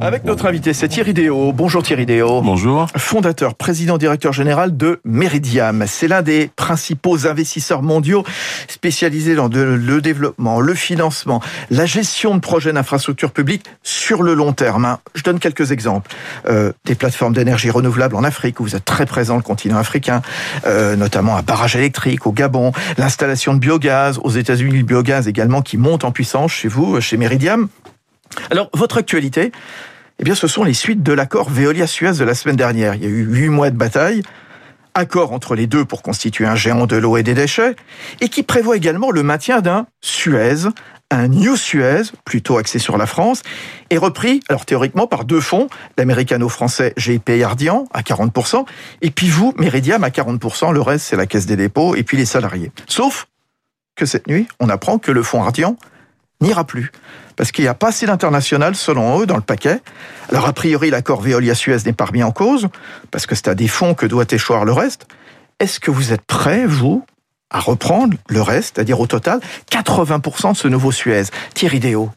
Avec notre invité, c'est Thierry Déo. Bonjour Thierry Déo. Bonjour. Fondateur, président, directeur général de Meridiam. C'est l'un des principaux investisseurs mondiaux spécialisés dans le développement, le financement, la gestion de projets d'infrastructures publiques sur le long terme. Hein. Je donne quelques exemples. Euh, des plateformes d'énergie renouvelable en Afrique, où vous êtes très présent le continent africain, euh, notamment un barrage électrique au Gabon, l'installation de biogaz aux États-Unis, le biogaz également qui monte en puissance chez vous, chez Meridiam. Alors, votre actualité, eh bien, ce sont les suites de l'accord Veolia-Suez de la semaine dernière. Il y a eu huit mois de bataille, accord entre les deux pour constituer un géant de l'eau et des déchets, et qui prévoit également le maintien d'un Suez, un New Suez, plutôt axé sur la France, et repris, alors théoriquement, par deux fonds, l'américano-français GIP Ardian à 40%, et puis vous, Meridiam, à 40%, le reste c'est la caisse des dépôts, et puis les salariés. Sauf que cette nuit, on apprend que le fonds Ardian n'ira plus. Parce qu'il n'y a pas assez d'international, selon eux, dans le paquet. Alors, a priori, l'accord Veolia-Suez n'est pas remis en cause, parce que c'est à des fonds que doit échoir le reste. Est-ce que vous êtes prêt, vous, à reprendre le reste, c'est-à-dire au total 80% de ce nouveau Suez? Thierry Déo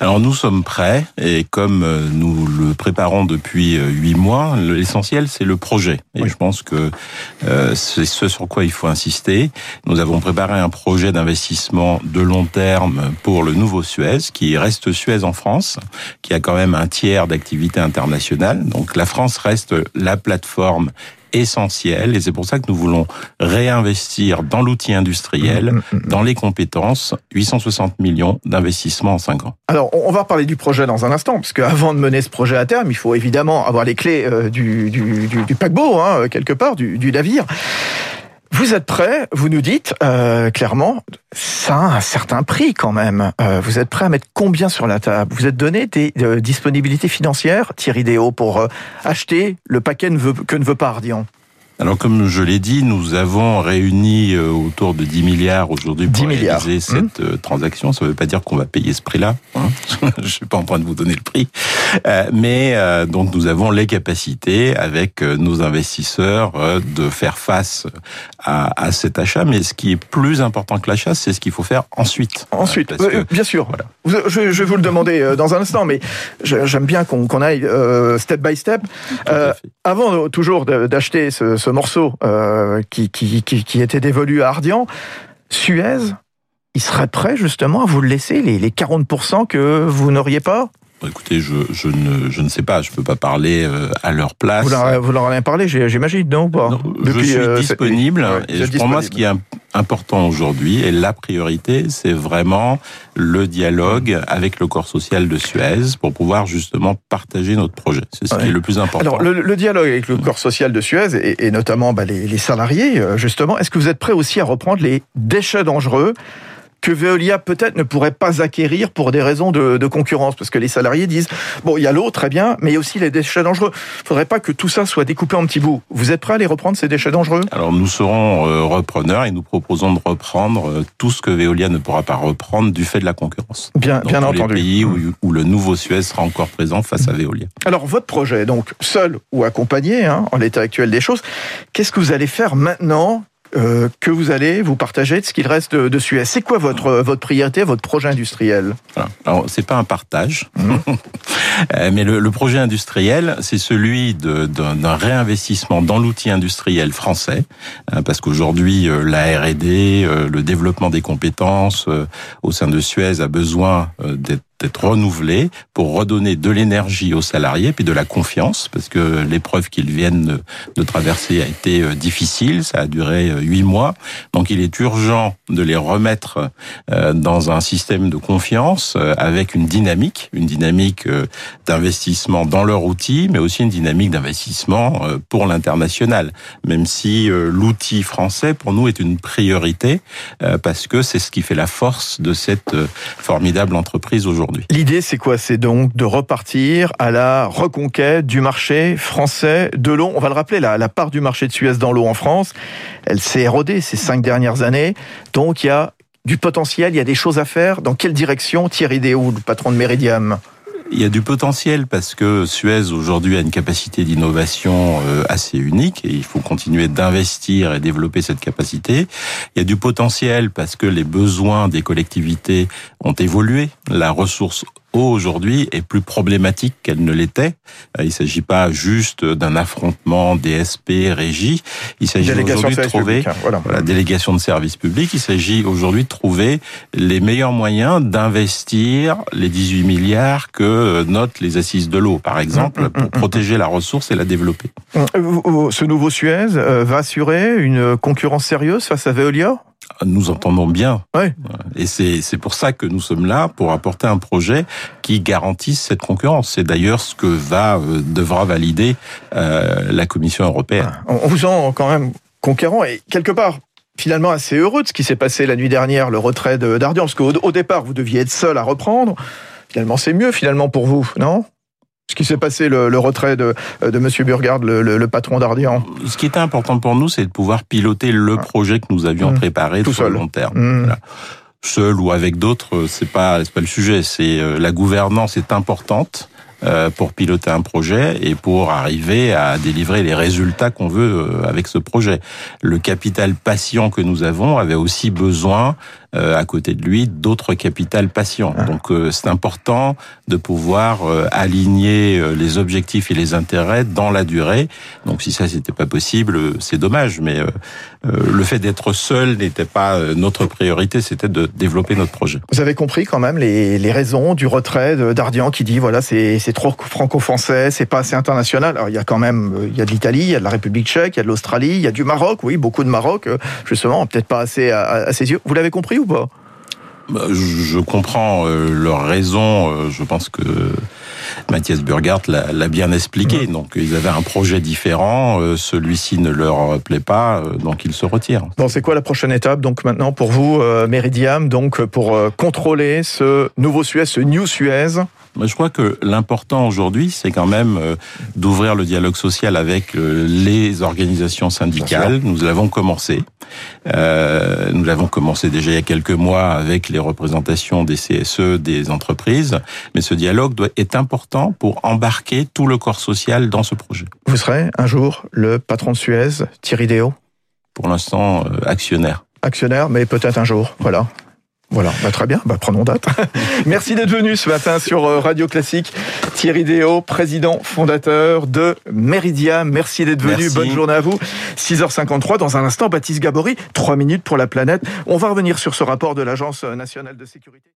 alors nous sommes prêts et comme euh, nous le préparons depuis euh, huit mois, l'essentiel c'est le projet. Et je pense que euh, c'est ce sur quoi il faut insister. Nous avons préparé un projet d'investissement de long terme pour le nouveau Suez, qui reste Suez en France, qui a quand même un tiers d'activité internationale. Donc la France reste la plateforme essentiel et c'est pour ça que nous voulons réinvestir dans l'outil industriel, mm, mm, mm, dans les compétences, 860 millions d'investissements en 5 ans. Alors, on va parler du projet dans un instant, parce qu'avant de mener ce projet à terme, il faut évidemment avoir les clés euh, du, du, du, paquebot, hein, quelque part, du, du navire. Vous êtes prêt, vous nous dites euh, clairement, ça a un certain prix quand même. Euh, vous êtes prêt à mettre combien sur la table? Vous êtes donné des euh, disponibilités financières, Thierry Déo, pour acheter le paquet que ne veut pas Ardian? Alors, comme je l'ai dit, nous avons réuni euh, autour de 10 milliards aujourd'hui pour réaliser mmh. cette euh, transaction. Ça ne veut pas dire qu'on va payer ce prix-là. Hein. je ne suis pas en train de vous donner le prix. Euh, mais donc, nous avons les capacités avec nos investisseurs de faire face à, à, cet achat. Mais ce qui est plus important que l'achat, c'est ce qu'il faut faire ensuite. Ensuite, bien sûr. Voilà. Je, je, vais vous le demander dans un instant, mais j'aime bien qu'on aille step by step. avant toujours d'acheter ce, ce morceau euh, qui, qui, qui, était dévolu à Ardian, Suez, il serait prêt justement à vous le laisser, les, les 40% que vous n'auriez pas? Écoutez, je, je, ne, je ne sais pas, je peux pas parler euh, à leur place. Vous leur, vous leur avez parlé, j'imagine, non ou pas? Je suis euh, disponible. et pour moi, ce qui est important aujourd'hui, et la priorité, c'est vraiment le dialogue avec le corps social de Suez pour pouvoir justement partager notre projet. C'est ce qui est le plus important. Alors, le, dialogue avec le corps social de Suez, et, et notamment bah, les, les salariés, euh, justement, est-ce que vous êtes prêt aussi à reprendre les déchets dangereux que Veolia peut-être ne pourrait pas acquérir pour des raisons de, de, concurrence, parce que les salariés disent bon, il y a l'eau, très bien, mais il y a aussi les déchets dangereux. Il faudrait pas que tout ça soit découpé en petits bouts. Vous êtes prêt à les reprendre ces déchets dangereux? Alors nous serons euh, repreneurs et nous proposons de reprendre euh, tout ce que Veolia ne pourra pas reprendre du fait de la concurrence. Bien, bien entendu. Les pays où, où, le nouveau Suez sera encore présent face à Veolia. Alors votre projet, donc seul ou accompagné, hein, en l'état actuel des choses, qu'est-ce que vous allez faire maintenant euh, que vous allez vous partager de ce qu'il reste de, de Suez. C'est quoi votre votre priorité, votre projet industriel Alors c'est pas un partage, mmh. Euh, mais le, le, projet industriel, c'est celui d'un réinvestissement dans l'outil industriel français, hein, parce qu'aujourd'hui euh, la R&D, le développement des compétences au sein de Suez a besoin d'être d'être renouvelé pour redonner de l'énergie aux salariés puis de la confiance parce que l'épreuve qu'ils viennent de traverser a été euh, difficile, ça a duré euh, huit mois. Donc il est urgent de les remettre euh, dans un système de confiance avec une dynamique, une dynamique d'investissement dans leur outil, mais aussi une dynamique d'investissement pour l'international. Même si l'outil français pour nous est une priorité parce que c'est ce qui fait la force de cette formidable entreprise aujourd'hui. L'idée, c'est quoi? C'est donc de repartir à la reconquête du marché français de l'eau. On va le rappeler, la, la part du marché de Suez dans l'eau en France, elle s'est érodée ces cinq dernières années. Donc, il y a du potentiel, il y a des choses à faire. Dans quelle direction Thierry Déoud, le patron de Meridiam? Il y a du potentiel parce que Suez aujourd'hui a une capacité d'innovation euh, assez unique et il faut continuer d'investir et développer cette capacité. Il y a du potentiel parce que les besoins des collectivités ont évolué. La ressource aujourd'hui est plus problématique qu'elle ne l'était. Il ne s'agit pas juste d'un affrontement DSP, régie. Il s'agit aujourd'hui de trouver hein, voilà. la délégation de services publics. Il s'agit aujourd'hui de trouver les meilleurs moyens d'investir les 18 milliards que notent les assises de l'eau, par exemple, mm, mm, pour mm, protéger la ressource et la développer. Ce nouveau Suez euh, va assurer une concurrence sérieuse face à Veolia? Nous entendons bien. Et c'est pour ça que nous sommes là, pour apporter un projet qui garantisse cette concurrence. C'est d'ailleurs ce que va euh, devra valider euh, la Commission européenne. On vous sent quand même conquérant et quelque part finalement assez heureux de ce qui s'est passé la nuit dernière, le retrait d'Ardian, parce qu'au départ, vous deviez être seul à reprendre. Finalement, c'est mieux finalement pour vous, non? Ce qui s'est passé, le, retrait de, de Monsieur Burgard, le, patron d'Ardian Ce qui était important pour nous, c'est de pouvoir piloter le projet que nous avions mmh. préparé Tout sur le long terme. Mmh. Seul ou avec d'autres, c'est pas c'est pas le sujet. C'est euh, la gouvernance est importante. Euh, pour piloter un projet et pour arriver à délivrer les résultats qu'on veut euh, avec ce projet. Le capital patient que nous avons avait aussi besoin à côté de lui d'autres capitales patients. Ah. Donc euh, c'est important de pouvoir euh, aligner les objectifs et les intérêts dans la durée. Donc si ça c'était pas possible, c'est dommage. Mais le fait d'être seul n'était pas notre priorité, c'était de développer notre projet. Vous avez compris quand même les, les raisons du retrait d'Ardian qui dit voilà c'est trop franco-français, c'est pas assez international. Alors il y a quand même il y a de l'Italie, il y a de la République tchèque, il y a de l'Australie, il y a du Maroc, oui beaucoup de Maroc justement peut-être pas assez à, à ses yeux. Vous l'avez compris ou pas? Bah, je comprends euh, leur raison. Euh, je pense que Mathias Burgart l'a bien expliqué. Donc ils avaient un projet différent. Euh, celui-ci ne leur plaît pas, donc ils se retirent. Bon, c'est quoi la prochaine étape donc maintenant pour vous, Meridiam, donc pour contrôler ce nouveau Suez, ce New Suez? Je crois que l'important aujourd'hui, c'est quand même euh, d'ouvrir le dialogue social avec euh, les organisations syndicales. Nous l'avons commencé. Euh, nous l'avons commencé déjà il y a quelques mois avec les représentations des CSE, des entreprises. Mais ce dialogue doit, est important pour embarquer tout le corps social dans ce projet. Vous serez un jour le patron de Suez, Thierry Déo Pour l'instant, actionnaire. Actionnaire, mais peut-être un jour. Voilà. Voilà, bah, très bien, bah, prenons date. Merci d'être venu ce matin sur euh, Radio Classique. Thierry Déo, président fondateur de Meridia. Merci d'être venu, bonne journée à vous. 6h53, dans un instant, Baptiste Gabory, 3 minutes pour la planète. On va revenir sur ce rapport de l'Agence nationale de sécurité.